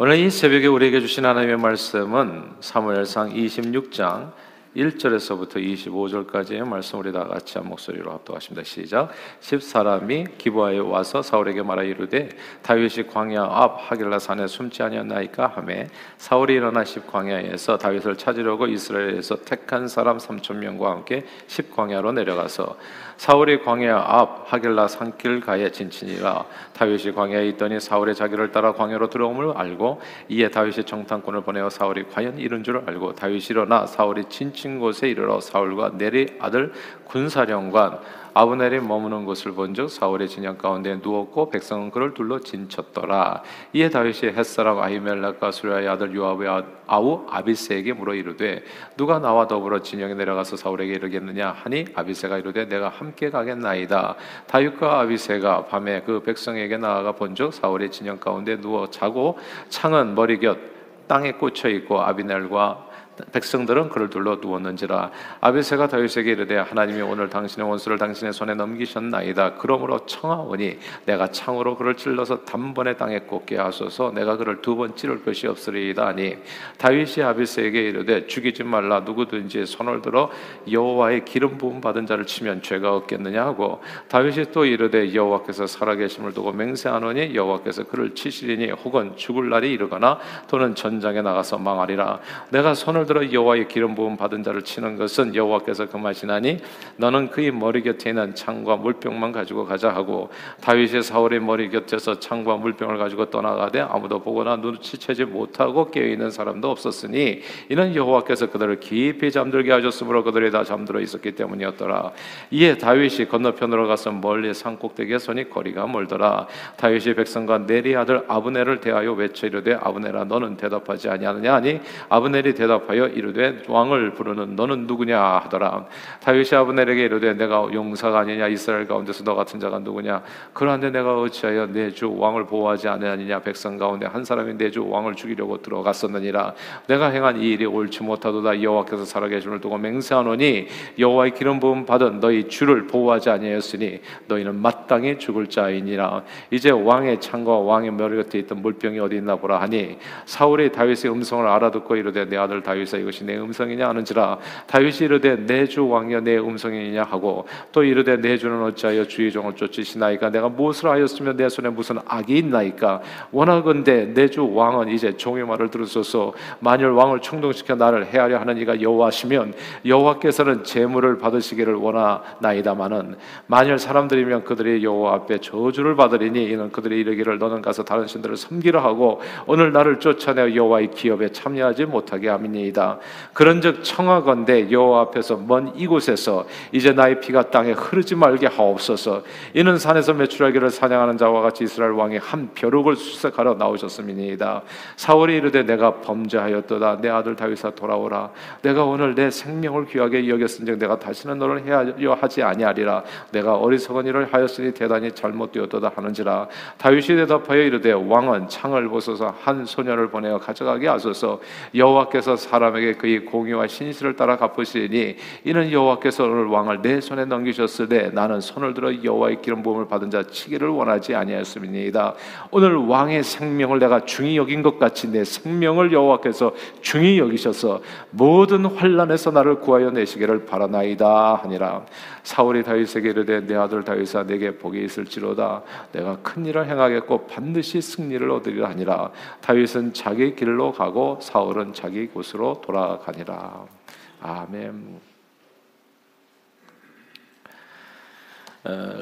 오늘 이 새벽에 우리에게 주신 하나님의 말씀은 사무엘상 26장 1절에서부터 25절까지의 말씀 우리 다 같이 한 목소리로 합독하십니다. 시작. 십 사람이 기부하에 와서 사울에게 말하 이르되 다윗이 광야 앞 하길라 산에 숨지 아니었나이까 하매 사울이 일어나 십 광야에서 다윗을 찾으려고 이스라엘에서 택한 사람 3천 명과 함께 십 광야로 내려가서 사울이 광야 앞 하길라 산길 가에 진친이라. 다윗이 광야에 있더니 사울의 자기를 따라 광야로 들어옴을 알고 이에 다윗이 정탐꾼을 보내어 사울이 과연 이른 줄 알고 다윗이 일어나 사울이 진친 곳에 이르러 사울과 내리 아들 군사령관 아브넬이 머무는 곳을 본즉 사울의 진영 가운데 누웠고 백성은 그를 둘러 진쳤더라. 이에 다윗이 햇사람 아히멜렉과 수리아의 아들 요압의 아, 아우 아비세에게 물어 이르되 누가 나와 더불어 진영에 내려가서 사울에게 이르겠느냐 하니 아비세가 이르되 내가 함께 가겠나이다. 다윗과 아비세가 밤에 그 백성에게 나아가 본즉 사울의 진영 가운데 누워 자고 창은 머리 곁 땅에 꽂혀 있고 아비넬과 백성들은 그를 둘러 누웠는지라 아비세가 다윗에게 이르되 하나님이 오늘 당신의 원수를 당신의 손에 넘기셨나이다. 그러므로 청하오니 내가 창으로 그를 찔러서 단번에 땅에 꽂게 하소서. 내가 그를 두 번 찌를 것이 없으리이다 하니 다윗이 아비세에게 이르되 죽이지 말라. 누구든지 손을 들어 여호와의 기름 부음 받은 자를 치면 죄가 없겠느냐 하고 다윗이 또 이르되 여호와께서 살아계심을 두고 맹세하노니 여호와께서 그를 치시리니 혹은 죽을 날이 이르거나 또는 전장에 나가서 망하리라. 내가 손을 들어 여호와의 기름 부음 받은 자를 치는 것은 여호와께서 금하시나니 너는 그의 머리 곁에 있는 창과 물병만 가지고 가자 하고 다윗이 사울의 머리 곁에서 창과 물병을 가지고 떠나가되 아무도 보거나 눈치채지 못하고 깨어 있는 사람도 없었으니 이는 여호와께서 그들을 깊이 잠들게 하셨으므로 그들이 다 잠들어 있었기 때문이었더라. 이에 다윗이 건너편으로 가서 멀리 산 꼭대기에 서니 거리가 멀더라. 다윗이 백성과 내리 아들 아브넬을 대하여 외쳐 이르되 아브넬아 너는 대답하지 아니하느냐 하니 아브넬이 대답하여 대하여 이르되 왕을 부르는 너는 누구냐 하더라. 다윗이 아브넬에게 이르되 내가 용사가 아니냐 이스라엘 가운데서 너 같은 자가 누구냐? 그러한데 내가 어찌하여 내 주 왕을 보호하지 아니하느냐? 백성 가운데 한 사람이 내 주 왕을 죽이려고 들어갔었느니라. 내가 행한 이 일이 옳지 못하도다. 여호와께서 살아계심을 두고 맹세하노니 여호와의 기름 부음 받은 너희 주를 보호하지 아니하였으니 너희는 마땅히 죽을 자이니라. 이제 왕의 창과 왕의 머리 곁에 있던 물병이 어디 있나 보라 하니 사울이 다윗의 음성을 알아듣고 이르되 내 아들 다윗 다윗아 이것이 내 음성이냐 하는지라 다윗이 이르되 내주 왕이여 내 음성이냐 하고 또 이르되 내 주는 어찌하여 주의 종을 쫓으시나이까? 내가 무엇을 하였으면 내 손에 무슨 악이 있나이까? 원하건대 내 주 왕은 이제 종의 말을 들으소서 만일 왕을 충동시켜 나를 해하려 하는 이가 여호와시면 여호와께서는 재물을 받으시기를 원하나이다마는 만일 사람들이면 그들이 여호와 앞에 저주를 받으리니 이는 그들이 이르기를 너는 가서 다른 신들을 섬기라 하고 오늘 나를 쫓아내 여호와의 기업에 참여하지 못하게 함이니이다 있다. 그런즉 청하건대 여호와 앞에서 먼 이곳에서 이제 나의 피가 땅에 흐르지 말게 하옵소서. 이는 산에서 매출하기를 사냥하는 자와 같이 이스라엘 왕이 한 벼룩을 수색하러 나오셨음이니이다. 사울이 이르되 내가 범죄하였도다. 내 아들 다윗아 돌아오라. 내가 오늘 내 생명을 귀하게 여겼은즉 내가 다시는 너를 해하려 하지 아니하리라. 내가 어리석은 일을 하였으니 대단히 잘못되었도다 하는지라. 다윗이 대답하여 이르되 왕은 창을 보소서 한 소년을 보내어 가져가게 하소서. 여호와께서 사람 사람에게 그의 공의와 신실을 따라 갚으시니 이는 여호와께서 오늘 왕을 내 손에 넘기셨으되 나는 손을 들어 여호와의 기름 부음을 받은 자 치기를 원하지 아니하였음이니이다. 오늘 왕의 생명을 내가 중히 여긴 것 같이 내 생명을 여호와께서 중히 여기셔서 모든 환란에서 나를 구하여 내시기를 바라나이다 하니라. 사울이 다윗에게 이르되 내 아들 다윗아 내게 복이 있을지로다 내가 큰 일을 행하겠고 반드시 승리를 얻으리라 하니라. 다윗은 자기 길로 가고 사울은 자기 곳으로 돌아가니라. 아멘.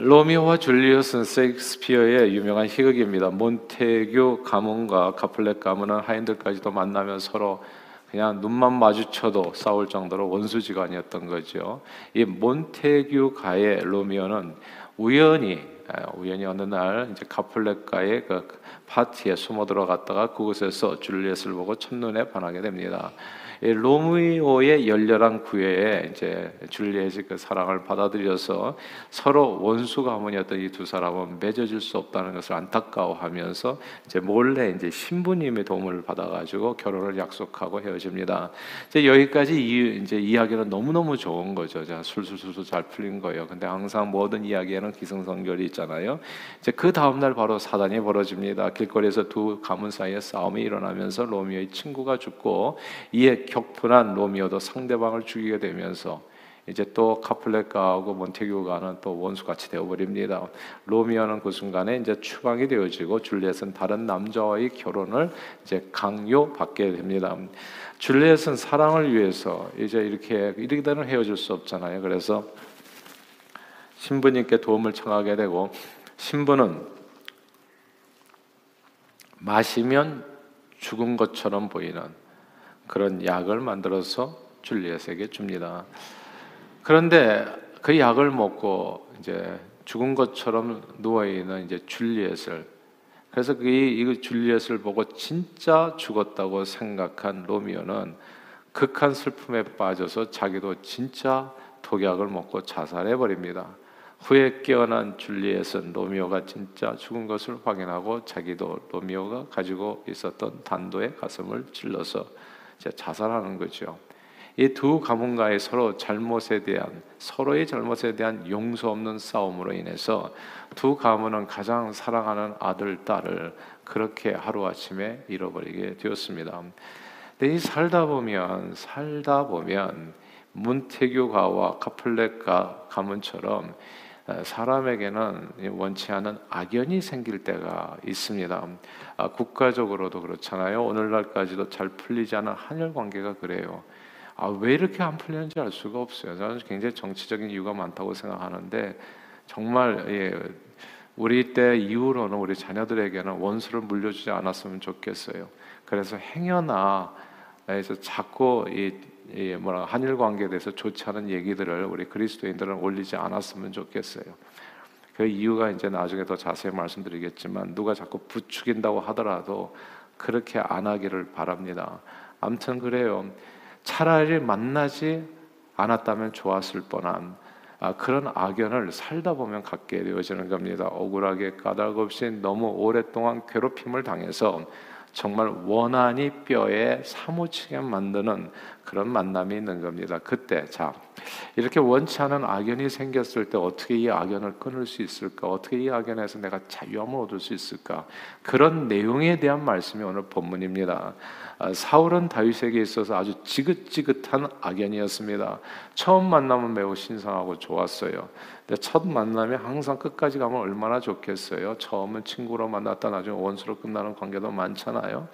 로미오와 줄리어스는 셰익스피어의 유명한 희극입니다. 몬테규 가문과 카플렛 가문은 하인들까지도 만나면 서로 그냥 눈만 마주쳐도 싸울 정도로 원수지간이었던 거죠. 이 몬테규 가의 로미오는 우연히 우연히 어느 날 이제 카플렛가의 그 파티에 숨어 들어갔다가 그곳에서 줄리엣을 보고 첫눈에 반하게 됩니다. 로미오의 열렬한 구애에 이제 줄리엣이 그 사랑을 받아들여서 서로 원수 가문이었던 이 두 사람은 맺어질 수 없다는 것을 안타까워하면서 이제 몰래 이제 신부님의 도움을 받아가지고 결혼을 약속하고 헤어집니다. 이제 여기까지 이 이제 이야기는 너무 너무 좋은 거죠. 술술술술 잘 풀린 거예요. 근데 항상 모든 이야기에는 기승전결이 있잖아요. 이제 그 다음 날 바로 사단이 벌어집니다. 길거리에서 두 가문 사이에 싸움이 일어나면서 로미오의 친구가 죽고 이에 격분한 로미오도 상대방을 죽이게 되면서 이제 또 카플레카하고 몬테규가는 또 원수같이 되어버립니다. 로미오는 그 순간에 이제 추방이 되어지고 줄리엣은 다른 남자와의 결혼을 이제 강요받게 됩니다. 줄리엣은 사랑을 위해서 이제 이렇게 이렇게 되는 헤어질 수 없잖아요. 그래서 신부님께 도움을 청하게 되고 신부는 마시면 죽은 것처럼 보이는 그런 약을 만들어서 줄리엣에게 줍니다. 그런데 그 약을 먹고 이제 죽은 것처럼 누워 있는 이제 줄리엣을 그래서 그이 줄리엣을 보고 진짜 죽었다고 생각한 로미오는 극한 슬픔에 빠져서 자기도 진짜 독약을 먹고 자살해 버립니다. 후에 깨어난 줄리엣은 로미오가 진짜 죽은 것을 확인하고 자기도 로미오가 가지고 있었던 단도의 가슴을 찔러서 자살하는 거죠. 이 두 가문가의 서로 잘못에 대한 서로의 잘못에 대한 용서 없는 싸움으로 인해서 두 가문은 가장 사랑하는 아들 딸을 그렇게 하루 아침에 잃어버리게 되었습니다. 근데 이 살다 보면 살다 보면 문태교가와 카플렉가 가문처럼 사람에게는 원치 않은 악연이 생길 때가 있습니다. 아, 국가적으로도 그렇잖아요. 오늘날까지도 잘 풀리지 않은 한일 관계가 그래요. 아, 왜 이렇게 안 풀리는지 알 수가 없어요. 저는 굉장히 정치적인 이유가 많다고 생각하는데 정말 예, 우리 때 이후로는 우리 자녀들에게는 원수를 물려주지 않았으면 좋겠어요. 그래서 행여나에서 자꾸 이, 이 뭐라 한일 관계에 대해서 좋지 않은 얘기들을 우리 그리스도인들은 올리지 않았으면 좋겠어요. 그 이유가 이제 나중에 더 자세히 말씀드리겠지만 누가 자꾸 부추긴다고 하더라도 그렇게 안 하기를 바랍니다. 아무튼 그래요. 차라리 만나지 않았다면 좋았을 뻔한 아, 그런 악연을 살다 보면 갖게 되어지는 겁니다. 억울하게 까닭 없이 너무 오랫동안 괴롭힘을 당해서 정말 원한이 뼈에 사무치게 만드는 그런 만남이 있는 겁니다. 그때 자 이렇게 원치 않은 악연이 생겼을 때 어떻게 이 악연을 끊을 수 있을까? 어떻게 이 악연에서 내가 자유함을 얻을 수 있을까? 그런 내용에 대한 말씀이 오늘 본문입니다. 아, 사울은 다윗에게 있어서 아주 지긋지긋한 악연이었습니다. 처음 만나면 매우 신선하고 좋았어요. 근데 첫 만남에 항상 끝까지 가면 얼마나 좋겠어요. 처음은 친구로 만났다 나중에 원수로 끝나는 관계도 많잖아요.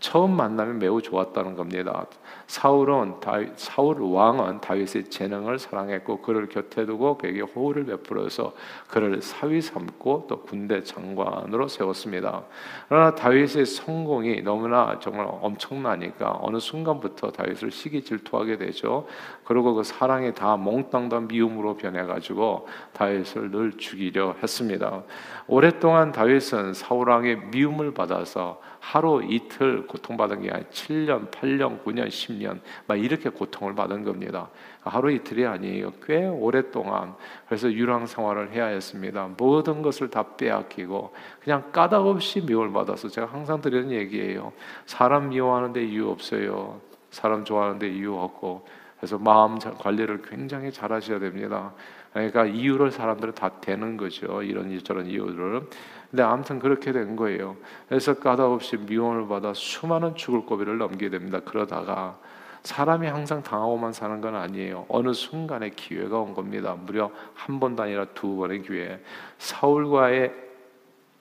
처음 만남이 매우 좋았다는 겁니다. 사울은 다윗, 사울 왕은 다윗의 재능을 사랑했고 그를 곁에 두고 그에게 호의를 베풀어서 그를 사위 삼고 또 군대 장관으로 세웠습니다. 그러나 다윗의 성공이 너무나 정말 엄청나니까 어느 순간부터 다윗을 시기 질투하게 되죠. 그리고 그 사랑이 다 몽땅 다 미움으로 변해가지고 다윗을 늘 죽이려 했습니다. 오랫동안 다윗은 사울 왕의 미움을 받아서 하루 이틀 고통받은 게 아니라 7년, 8년, 9년, 10년 막 이렇게 고통을 받은 겁니다. 하루 이틀이 아니에요. 꽤 오랫동안 그래서 유랑 생활을 해야 했습니다. 모든 것을 다 빼앗기고 그냥 까닭 없이 미움을 받아서 제가 항상 드리는 얘기예요. 사람 미워하는데 이유 없어요. 사람 좋아하는데 이유 없고 그래서 마음 관리를 굉장히 잘 하셔야 됩니다. 그러니까 이유를 사람들은 다 대는 거죠. 이런 저런 이유를. 근데 아무튼 그렇게 된 거예요. 그래서 까닭없이 미움을 받아 수많은 죽을 고비를 넘게 됩니다. 그러다가 사람이 항상 당하고만 사는 건 아니에요. 어느 순간에 기회가 온 겁니다. 무려 한 번도 아니라 두 번의 기회. 사울과의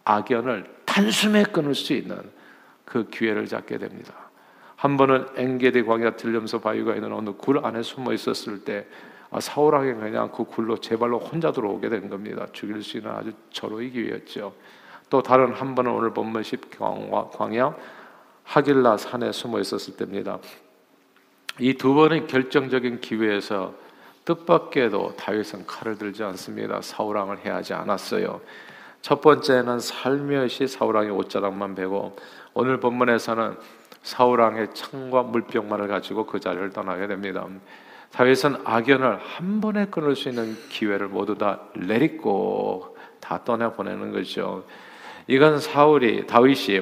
악연을 단숨에 끊을 수 있는 그 기회를 잡게 됩니다. 한 번은 엔게디 광야 들려면서 바위가 있는 어느 굴 안에 숨어 있었을 때 아, 사울에게 그냥 그 굴로 제 발로 혼자 들어오게 된 겁니다. 죽일 수 있는 아주 절호의 기회였죠. 또 다른 한 번은 오늘 본문 10 광야 하길라 산에 숨어 있었을 때입니다. 이 두 번의 결정적인 기회에서 뜻밖에도 다윗은 칼을 들지 않습니다. 사울왕을 해하지 않았어요. 첫 번째는 살며시 사울왕의 옷자락만 베고 오늘 본문에서는 사울왕의 창과 물병만을 가지고 그 자리를 떠나게 됩니다. 다윗은 악연을 한 번에 끊을 수 있는 기회를 모두 다 내리고 다 떠내 보내는 거죠. 이건 사울이 다윗이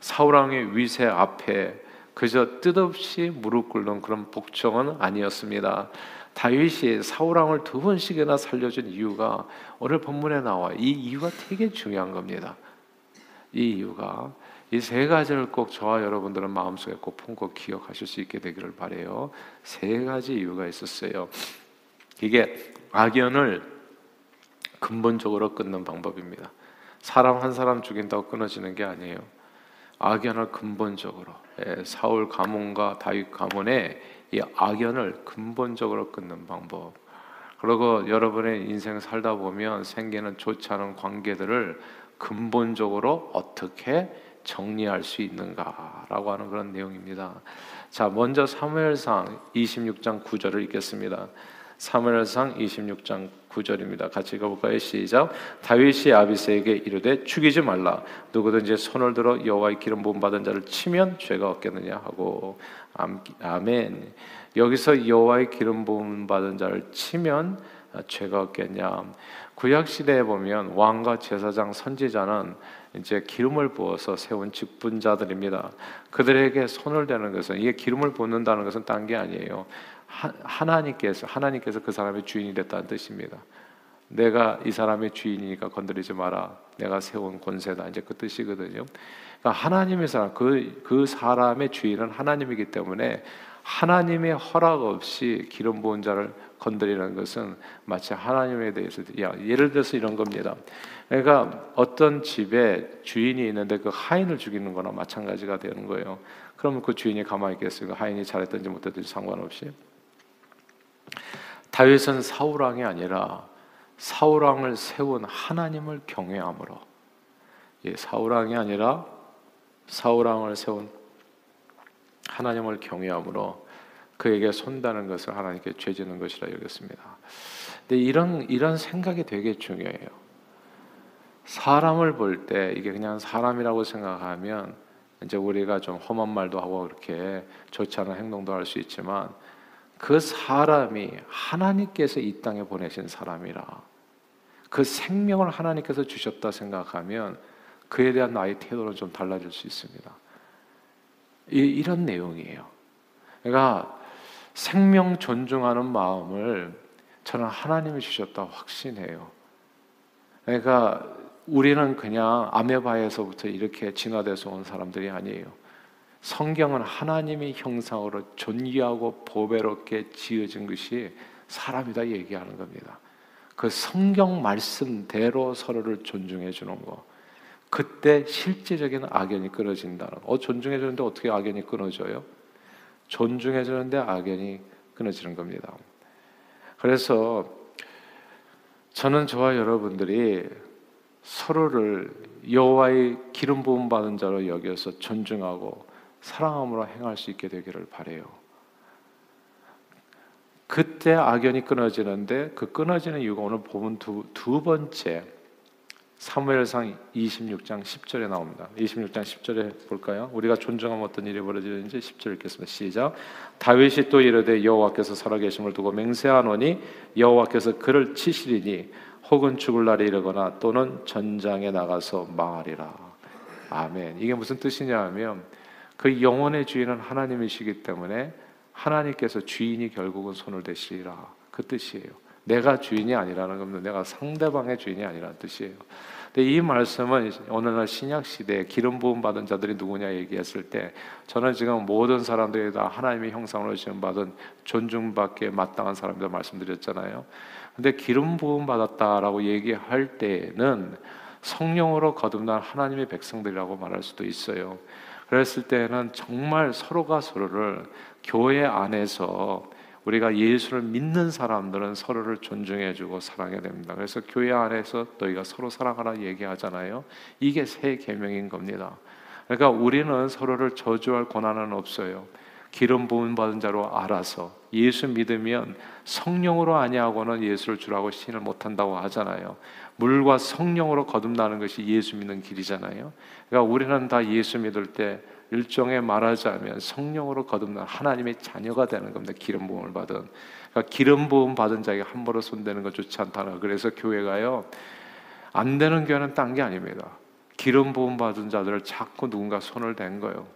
사울 왕의 위세 앞에 그저 뜻없이 무릎 꿇는 그런 복종은 아니었습니다. 다윗이 사울 왕을 두 번씩이나 살려준 이유가 오늘 본문에 나와 이 이유가 되게 중요한 겁니다. 이 이유가 이 세 가지를 꼭 저와 여러분들은 마음속에 꼭 품고 기억하실 수 있게 되기를 바래요. 세 가지 이유가 있었어요. 이게 악연을 근본적으로 끊는 방법입니다. 사람 한 사람 죽인다고 끊어지는 게 아니에요. 악연을 근본적으로 예, 사울 가문과 다윗 가문의 이 악연을 근본적으로 끊는 방법. 그리고 여러분의 인생 살다 보면 생기는 좋지 않은 관계들을 근본적으로 어떻게 정리할 수 있는가라고 하는 그런 내용입니다. 자, 먼저 사무엘상 26장 9절을 읽겠습니다. 사무엘상 26장 9절입니다. 같이 읽어볼까요? 시작. 다윗이 아비스에게 이르되 죽이지 말라. 누구든지 손을 들어 여호와의 기름 부음 받은 자를 치면 죄가 없겠느냐 하고 아멘. 여기서 여호와의 기름 부음 받은 자를 치면 죄가 없겠냐. 구약 시대에 보면 왕과 제사장 선지자는 이제 기름을 부어서 세운 직분자들입니다. 그들에게 손을 대는 것은 이게 기름을 붓는다는 것은 딴 게 아니에요. 하나님께서 하나님께서 그 사람의 주인이 됐다는 뜻입니다. 내가 이 사람의 주인이니까 건드리지 마라. 내가 세운 권세다. 이제 그 뜻이거든요. 그러니까 하나님의 사람 그, 그 사람의 주인은 하나님이기 때문에 하나님의 허락 없이 기름 부은 자를 건드리는 것은 마치 하나님에 대해서 야, 예를 들어서 이런 겁니다. 그러니까 어떤 집에 주인이 있는데 그 하인을 죽이는 거나 마찬가지가 되는 거예요. 그러면 그 주인이 가만히 있겠어요? 하인이 잘했든지 못했든지 상관없이. 다윗은 사울 왕이 아니라 사울 왕을 세운 하나님을 경외함으로 예, 사울 왕이 아니라 사울 왕을 세운 하나님을 경외함으로 그에게 손다는 것을 하나님께 죄지는 것이라 여겼습니다. 근데 이런 이런 생각이 되게 중요해요. 사람을 볼 때 이게 그냥 사람이라고 생각하면 이제 우리가 좀 험한 말도 하고 그렇게 좋지 않은 행동도 할 수 있지만 그 사람이 하나님께서 이 땅에 보내신 사람이라 그 생명을 하나님께서 주셨다 생각하면 그에 대한 나의 태도는 좀 달라질 수 있습니다. 이, 이런 내용이에요. 그러니까 생명 존중하는 마음을 저는 하나님이 주셨다 확신해요. 그러니까 우리는 그냥 아메바에서부터 이렇게 진화돼서 온 사람들이 아니에요. 성경은 하나님의 형상으로 존귀하고 보배롭게 지어진 것이 사람이다 얘기하는 겁니다. 그 성경 말씀대로 서로를 존중해 주는 거. 그때 실질적인 악연이 끊어진다는 거. 어, 존중해 주는데 어떻게 악연이 끊어져요? 존중해 주는데 악연이 끊어지는 겁니다. 그래서 저는 저와 여러분들이 서로를 여호와의 기름 부음 받은 자로 여겨서 존중하고 사랑함으로 행할 수 있게 되기를 바래요. 그때 악연이 끊어지는데 그 끊어지는 이유가 오늘 보면 두, 두 번째 사무엘상 26장 10절에 나옵니다. 26장 10절에 볼까요? 우리가 존중하면 어떤 일이 벌어지는지 10절 읽겠습니다. 시작. 다윗이 또 이르되 여호와께서 살아계심을 두고 맹세하노니 여호와께서 그를 치시리니 혹은 죽을 날이 이르거나 또는 전장에 나가서 망하리라. 아멘. 이게 무슨 뜻이냐 하면 그 영혼의 주인은 하나님이시기 때문에 하나님께서 주인이 결국은 손을 대시리라 그 뜻이에요. 내가 주인이 아니라는 겁니다. 내가 상대방의 주인이 아니라는 뜻이에요. 근데 이 말씀은 오늘날 신약 시대에 기름 부음 받은 자들이 누구냐 얘기했을 때 저는 지금 모든 사람들이 다 하나님의 형상으로 지금 받은 존중받기에 마땅한 사람들 말씀드렸잖아요. 근데 기름 부음 받았다라고 얘기할 때는 성령으로 거듭난 하나님의 백성들이라고 말할 수도 있어요. 그랬을 때는 정말 서로가 서로를 교회 안에서 우리가 예수를 믿는 사람들은 서로를 존중해주고 사랑해야 됩니다. 그래서 교회 안에서 너희가 서로 사랑하라 얘기하잖아요. 이게 새 계명인 겁니다. 그러니까 우리는 서로를 저주할 권한은 없어요. 기름 부음 받은 자로 알아서 예수 믿으면 성령으로 아니하고는 예수를 주라고 신을 못 한다고 하잖아요. 물과 성령으로 거듭나는 것이 예수 믿는 길이잖아요. 그러니까 우리는 다 예수 믿을 때 일종의 말하자면 성령으로 거듭난 하나님의 자녀가 되는 겁니다. 기름 부음을 받은. 그러니까 기름 부음 받은 자에게 함부로 손대는 것 좋지 않다는 그래서 교회가요. 안 되는 교회는 딴 게 아닙니다. 기름 부음 받은 자들을 자꾸 누군가 손을 댄 거예요.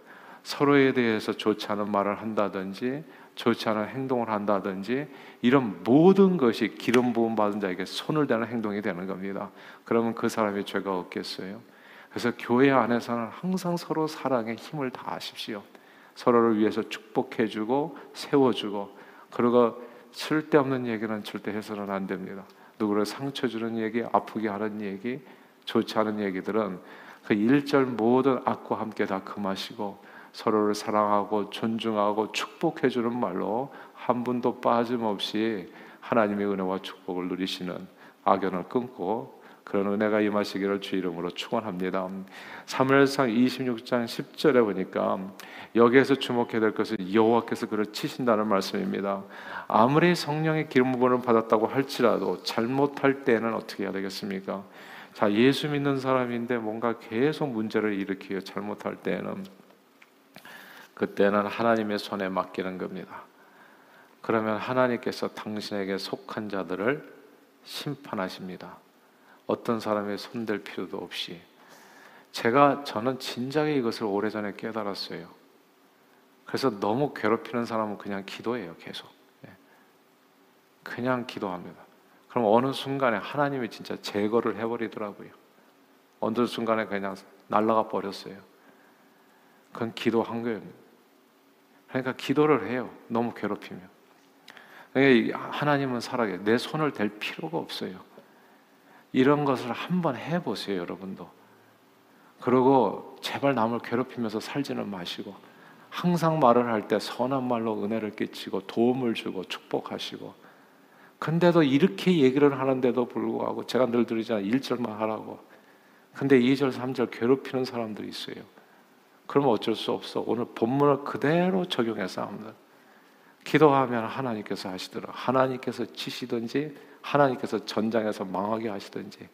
서로에 대해서 좋지 않은 말을 한다든지 좋지 않은 행동을 한다든지 이런 모든 것이 기름 부음 받은 자에게 손을 대는 행동이 되는 겁니다. 그러면 그 사람이 죄가 없겠어요? 그래서 교회 안에서는 항상 서로 사랑에 힘을 다하십시오. 서로를 위해서 축복해주고 세워주고 그리고 쓸데없는 얘기는 절대 해서는 안 됩니다. 누구를 상처 주는 얘기, 아프게 하는 얘기, 좋지 않은 얘기들은 그 일절 모든 악과 함께 다 금하시고 서로를 사랑하고 존중하고 축복해 주는 말로 한 분도 빠짐없이 하나님의 은혜와 축복을 누리시는 악연을 끊고 그런 은혜가 임하시기를 주 이름으로 축원합니다. 사무엘상 26장 10절에 보니까 여기에서 주목해야 될 것은 여호와께서 그를 치신다는 말씀입니다. 아무리 성령의 기름 부음을 받았다고 할지라도 잘못할 때는 어떻게 해야 되겠습니까? 자, 예수 믿는 사람인데 뭔가 계속 문제를 일으키요 잘못할 때는 그때는 하나님의 손에 맡기는 겁니다. 그러면 하나님께서 당신에게 속한 자들을 심판하십니다. 어떤 사람의 손댈 필요도 없이 제가 저는 진작에 이것을 오래전에 깨달았어요. 그래서 너무 괴롭히는 사람은 그냥 기도해요, 계속. 예. 그냥 기도합니다. 그럼 어느 순간에 하나님이 진짜 제거를 해버리더라고요. 어느 순간에 그냥 날라가 버렸어요. 그건 기도한 거예요. 그러니까 기도를 해요. 너무 괴롭히면. 그러니까 하나님은 살아계. 내 손을 댈 필요가 없어요. 이런 것을 한번 해보세요, 여러분도. 그리고 제발 남을 괴롭히면서 살지는 마시고 항상 말을 할 때 선한 말로 은혜를 끼치고 도움을 주고 축복하시고 근데도 이렇게 얘기를 하는데도 불구하고 제가 늘 드리잖아요. 1절만 하라고. 근데 2절, 3절 괴롭히는 사람들이 있어요. 그러면 어쩔 수 없어. 오늘 본문을 그대로 적용해서 합니다. 기도하면 하나님께서 하시더라. 하나님께서 치시든지 하나님께서 전장에서 망하게 하시든지.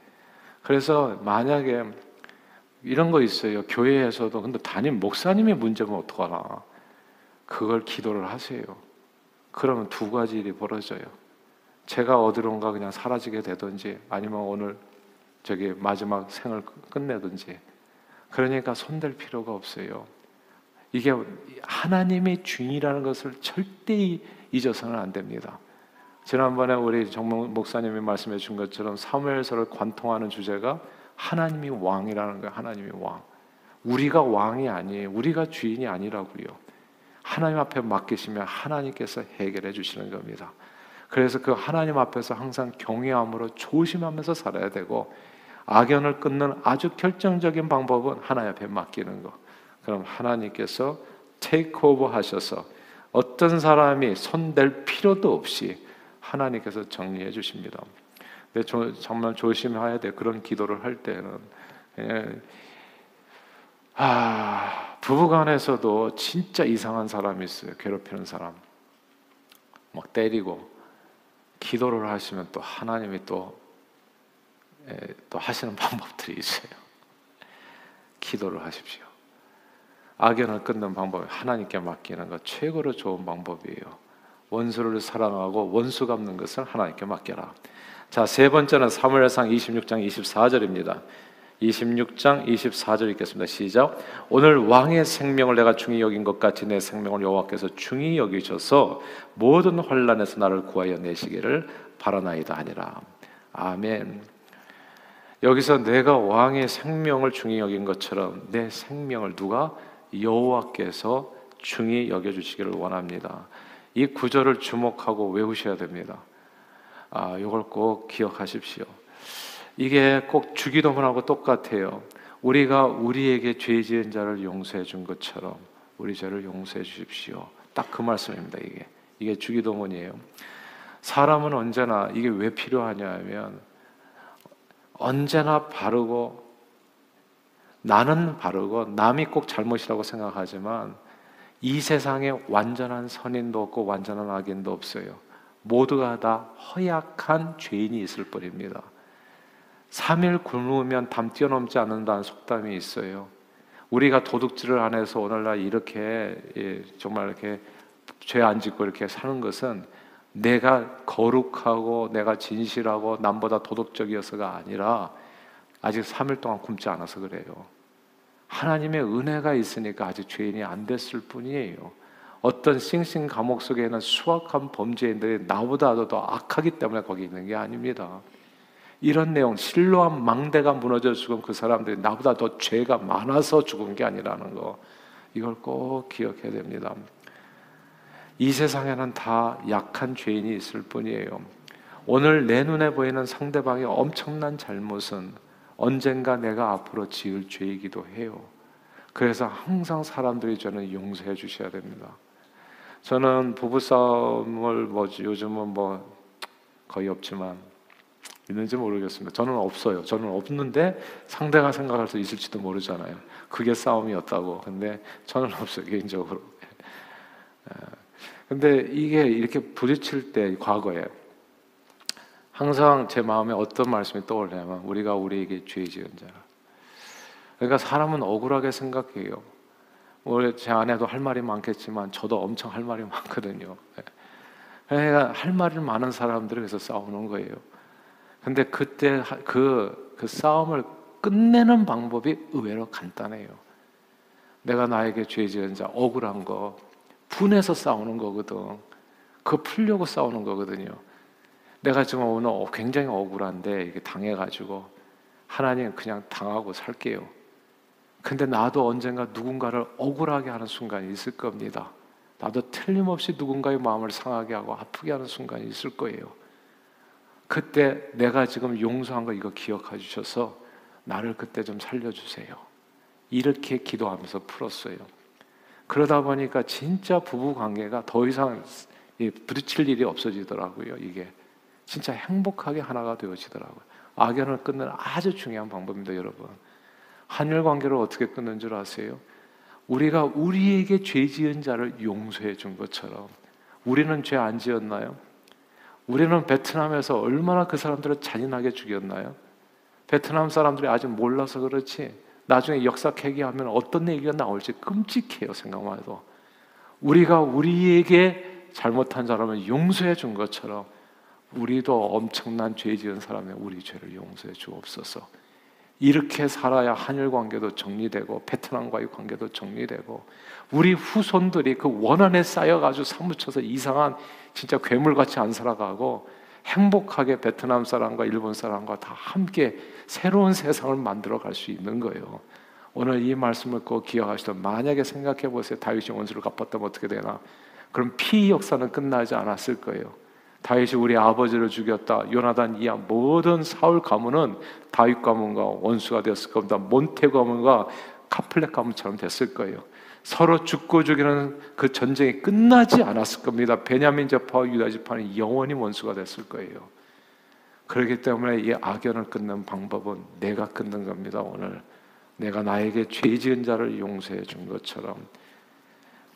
그래서 만약에 이런 거 있어요. 교회에서도 근데 담임 목사님의 문제면 어떡하나. 그걸 기도를 하세요. 그러면 두 가지 일이 벌어져요. 제가 어디론가 그냥 사라지게 되든지 아니면 오늘 저기 마지막 생을 끝내든지. 그러니까 손댈 필요가 없어요. 이게 하나님의 중이라는 것을 절대 잊어서는 안 됩니다. 지난번에 우리 정목 목사님이 말씀해 준 것처럼 사무엘서를 관통하는 주제가 하나님이 왕이라는 거예요. 하나님이 왕. 우리가 왕이 아니에요. 우리가 주인이 아니라고요. 하나님 앞에 맡기시면 하나님께서 해결해 주시는 겁니다. 그래서 그 하나님 앞에서 항상 경외함으로 조심하면서 살아야 되고 악연을 끊는 아주 결정적인 방법은 하나님 앞에 맡기는 거. 그럼 하나님께서 테이크 오버 하셔서 어떤 사람이 손댈 필요도 없이 하나님께서 정리해 주십니다. 근데 정말 조심해야 돼. 그런 기도를 할 때는 예. 아, 부부간에서도 진짜 이상한 사람이 있어요. 괴롭히는 사람. 막 때리고 기도를 하시면 또 하나님이 또, 예, 또 하시는 방법들이 있어요. 기도를 하십시오. 악연을 끊는 방법이 하나님께 맡기는 것 최고로 좋은 방법이에요. 원수를 사랑하고 원수 갚는 것을 하나님께 맡겨라. 자, 세 번째는 사무엘상 26장 24절입니다. 26장 24절 읽겠습니다. 시작. 오늘 왕의 생명을 내가 중히 여긴 것 같이 내 생명을 여호와께서 중히 여기셔서 모든 환란에서 나를 구하여 내시기를 바라나이다 아니라. 아멘. 여기서 내가 왕의 생명을 중히 여긴 것처럼 내 생명을 누가 여호와께서 중히 여겨 주시기를 원합니다. 이 구절을 주목하고 외우셔야 됩니다. 아, 이걸 꼭 기억하십시오. 이게 꼭 주기도문하고 똑같아요. 우리가 우리에게 죄 지은 자를 용서해 준 것처럼 우리 죄를 용서해 주십시오. 딱 그 말씀입니다. 이게 이게 주기도문이에요. 사람은 언제나 이게 왜 필요하냐면 언제나 바르고 나는 바르고 남이 꼭 잘못이라고 생각하지만 이 세상에 완전한 선인도 없고 완전한 악인도 없어요. 모두가 다 허약한 죄인이 있을 뿐입니다. 3일 굶으면 담 뛰어넘지 않는다는 속담이 있어요. 우리가 도둑질을 안 해서 오늘날 이렇게 예, 정말 이렇게 죄 안 짓고 이렇게 사는 것은 내가 거룩하고 내가 진실하고 남보다 도덕적이어서가 아니라 아직 3일 동안 굶지 않아서 그래요. 하나님의 은혜가 있으니까 아직 죄인이 안 됐을 뿐이에요. 어떤 싱싱 감옥 속에 있는 수악한 범죄인들이 나보다도 더 악하기 때문에 거기 있는 게 아닙니다. 이런 내용, 실로암 망대가 무너져 죽은 그 사람들이 나보다 더 죄가 많아서 죽은 게 아니라는 거, 이걸 꼭 기억해야 됩니다. 이 세상에는 다 약한 죄인이 있을 뿐이에요. 오늘 내 눈에 보이는 상대방의 엄청난 잘못은 언젠가 내가 앞으로 지을 죄이기도 해요. 그래서 항상 사람들이 저는 용서해 주셔야 됩니다. 저는 부부싸움을 뭐지 요즘은 뭐 거의 없지만 있는지 모르겠습니다. 저는 없어요. 저는 없는데 상대가 생각할 수 있을지도 모르잖아요. 그게 싸움이었다고. 근데 저는 없어요 개인적으로. 근데 이게 이렇게 부딪힐 때 과거에 항상 제 마음에 어떤 말씀이 떠올냐면 우리가 우리에게 죄 지은 자라. 그러니까 사람은 억울하게 생각해요. 제 아내도 할 말이 많겠지만 저도 엄청 할 말이 많거든요. 예. 그러니까 할 말이 많은 사람들이 그래서 싸우는 거예요. 근데 그때 그, 그 싸움을 끝내는 방법이 의외로 간단해요. 내가 나에게 죄 지은 자, 억울한 거, 분해서 싸우는 거거든. 그거 풀려고 싸우는 거거든요. 내가 지금 오늘 굉장히 억울한데 이게 당해가지고 하나님 그냥 당하고 살게요. 근데 나도 언젠가 누군가를 억울하게 하는 순간이 있을 겁니다. 나도 틀림없이 누군가의 마음을 상하게 하고 아프게 하는 순간이 있을 거예요. 그때 내가 지금 용서한 거 이거 기억해 주셔서 나를 그때 좀 살려주세요. 이렇게 기도하면서 풀었어요. 그러다 보니까 진짜 부부 관계가 더 이상 부딪힐 일이 없어지더라고요. 이게 진짜 행복하게 하나가 되어지더라고요. 악연을 끊는 아주 중요한 방법입니다, 여러분. 한일 관계를 어떻게 끊는 줄 아세요? 우리가 우리에게 죄 지은 자를 용서해 준 것처럼 우리는 죄 안 지었나요? 우리는 베트남에서 얼마나 그 사람들을 잔인하게 죽였나요? 베트남 사람들이 아직 몰라서 그렇지 나중에 역사 회귀하면 어떤 얘기가 나올지 끔찍해요 생각만 해도 우리가 우리에게 잘못한 사람을 용서해 준 것처럼 우리도 엄청난 죄 지은 사람의 우리 죄를 용서해 주옵소서. 이렇게 살아야 한일 관계도 정리되고 베트남과의 관계도 정리되고 우리 후손들이 그 원한에 쌓여가지고 사무쳐서 이상한 진짜 괴물같이 안 살아가고 행복하게 베트남 사람과 일본 사람과 다 함께 새로운 세상을 만들어 갈 수 있는 거예요. 오늘 이 말씀을 꼭 기억하시던 만약에 생각해 보세요. 다윗이 원수를 갚았다면 어떻게 되나? 그럼 피 역사는 끝나지 않았을 거예요. 다윗이 우리 아버지를 죽였다. 요나단 이하 모든 사울 가문은 다윗 가문과 원수가 되었을 겁니다. 몬테 가문과 카플렉 가문처럼 됐을 거예요. 서로 죽고 죽이는 그 전쟁이 끝나지 않았을 겁니다. 베냐민 지파와 유다 지파는 영원히 원수가 됐을 거예요. 그렇기 때문에 이 악연을 끊는 방법은 내가 끊는 겁니다. 오늘 내가 나에게 죄 지은 자를 용서해 준 것처럼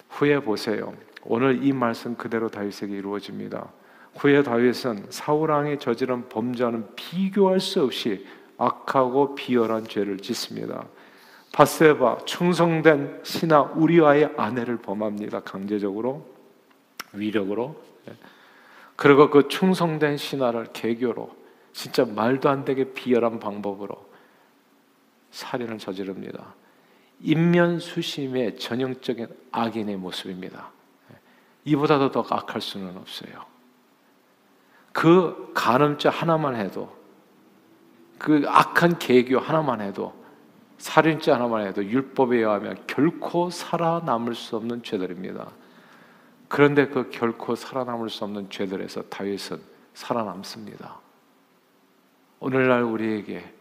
후에 보세요. 오늘 이 말씀 그대로 다윗에게 이루어집니다. 후에 다윗은 사울 왕이 저지른 범죄와는 비교할 수 없이 악하고 비열한 죄를 짓습니다. 바세바 충성된 신하 우리와의 아내를 범합니다. 강제적으로 위력으로. 예. 그리고 그 충성된 신하를 개교로 진짜 말도 안 되게 비열한 방법으로 살인을 저지릅니다. 인면수심의 전형적인 악인의 모습입니다. 예. 이보다도 더 악할 수는 없어요. 그 간음죄 하나만 해도 그 악한 계교 하나만 해도 살인죄 하나만 해도 율법에 의하면 결코 살아남을 수 없는 죄들입니다. 그런데 그 결코 살아남을 수 없는 죄들에서 다윗은 살아남습니다. 오늘날 우리에게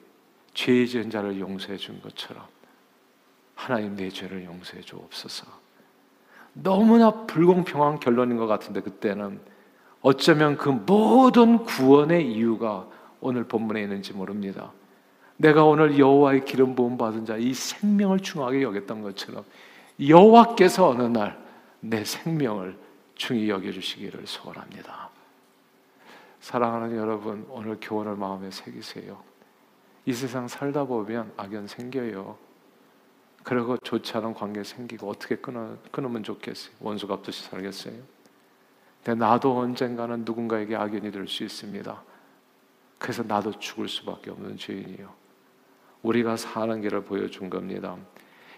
죄 지은 자를 용서해 준 것처럼 하나님 내 죄를 용서해 주옵소서. 너무나 불공평한 결론인 것 같은데 그때는 어쩌면 그 모든 구원의 이유가 오늘 본문에 있는지 모릅니다. 내가 오늘 여호와의 기름 부음 받은 자 이 생명을 중하게 여겼던 것처럼 여호와께서 어느 날 내 생명을 중히 여겨 주시기를 소원합니다. 사랑하는 여러분, 오늘 교훈을 마음에 새기세요. 이 세상 살다 보면 악연 생겨요. 그리고 좋지 않은 관계 생기고 어떻게 끊어, 끊으면 좋겠어요? 원수 갚듯이 살겠어요? 근데 나도 언젠가는 누군가에게 악연이 될 수 있습니다. 그래서 나도 죽을 수밖에 없는 죄인이요. 우리가 사는 길을 보여준 겁니다.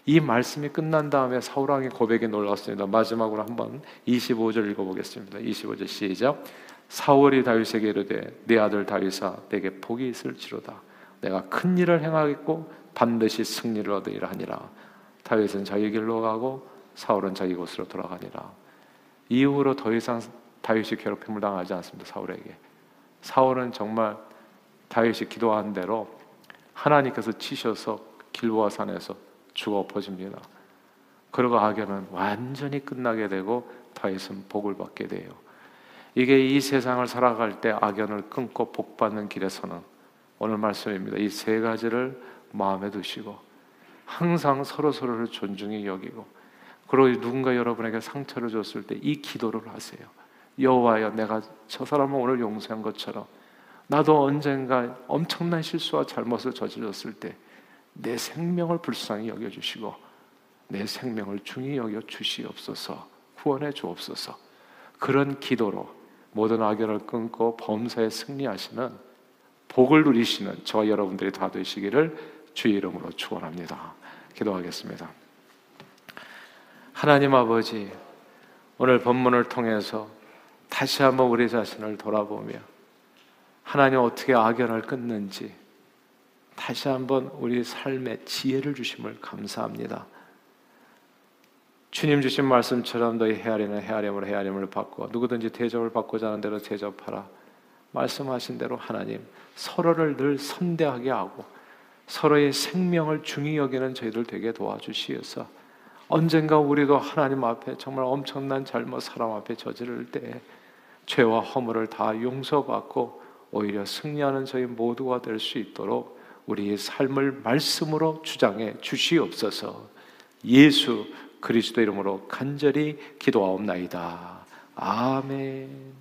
이 말씀이 끝난 다음에 사울왕의 고백이 놀랐습니다. 마지막으로 한번 25절 읽어보겠습니다. 25절 시작. 사울이 다윗에게 이르되 내 아들 다윗아 내게 복이 있을지로다. 내가 큰 일을 행하겠고 반드시 승리를 얻으리라 하니라. 다윗은 자기 길로 가고 사울은 자기 곳으로 돌아가니라. 이후로 더 이상 다윗이 괴롭힘을 당하지 않습니다. 사울에게. 사울은 정말 다윗이 기도한 대로 하나님께서 치셔서 길보아 산에서 죽어 엎어집니다. 그리고 악연은 완전히 끝나게 되고 다윗은 복을 받게 돼요. 이게 이 세상을 살아갈 때 악연을 끊고 복 받는 길에 서는 오늘 말씀입니다. 이 세 가지를 마음에 두시고 항상 서로 서로를 존중히 여기고 그리고 누군가 여러분에게 상처를 줬을 때 이 기도를 하세요. 여호와여, 내가 저 사람을 오늘 용서한 것처럼 나도 언젠가 엄청난 실수와 잘못을 저질렀을 때 내 생명을 불쌍히 여겨 주시고 내 생명을 중히 여겨 주시옵소서. 구원해 주옵소서. 그런 기도로 모든 악연을 끊고 범사에 승리하시는 복을 누리시는 저와 여러분들이 다 되시기를 주의 이름으로 축원합니다. 기도하겠습니다. 하나님 아버지, 오늘 본문을 통해서 다시 한번 우리 자신을 돌아보며 하나님 어떻게 악연을 끊는지 다시 한번 우리 삶의 지혜를 주심을 감사합니다. 주님 주신 말씀처럼 너희 헤아리는 헤아림으로 헤아림을 받고 누구든지 대접을 받고자 하는 대로 대접하라. 말씀하신 대로 하나님 서로를 늘 선대하게 하고 서로의 생명을 중히 여기는 저희들 되게 도와주시어서 언젠가 우리도 하나님 앞에 정말 엄청난 잘못 사람 앞에 저지를 때 죄와 허물을 다 용서받고 오히려 승리하는 저희 모두가 될 수 있도록 우리의 삶을 말씀으로 주장해 주시옵소서. 예수 그리스도 이름으로 간절히 기도하옵나이다. 아멘.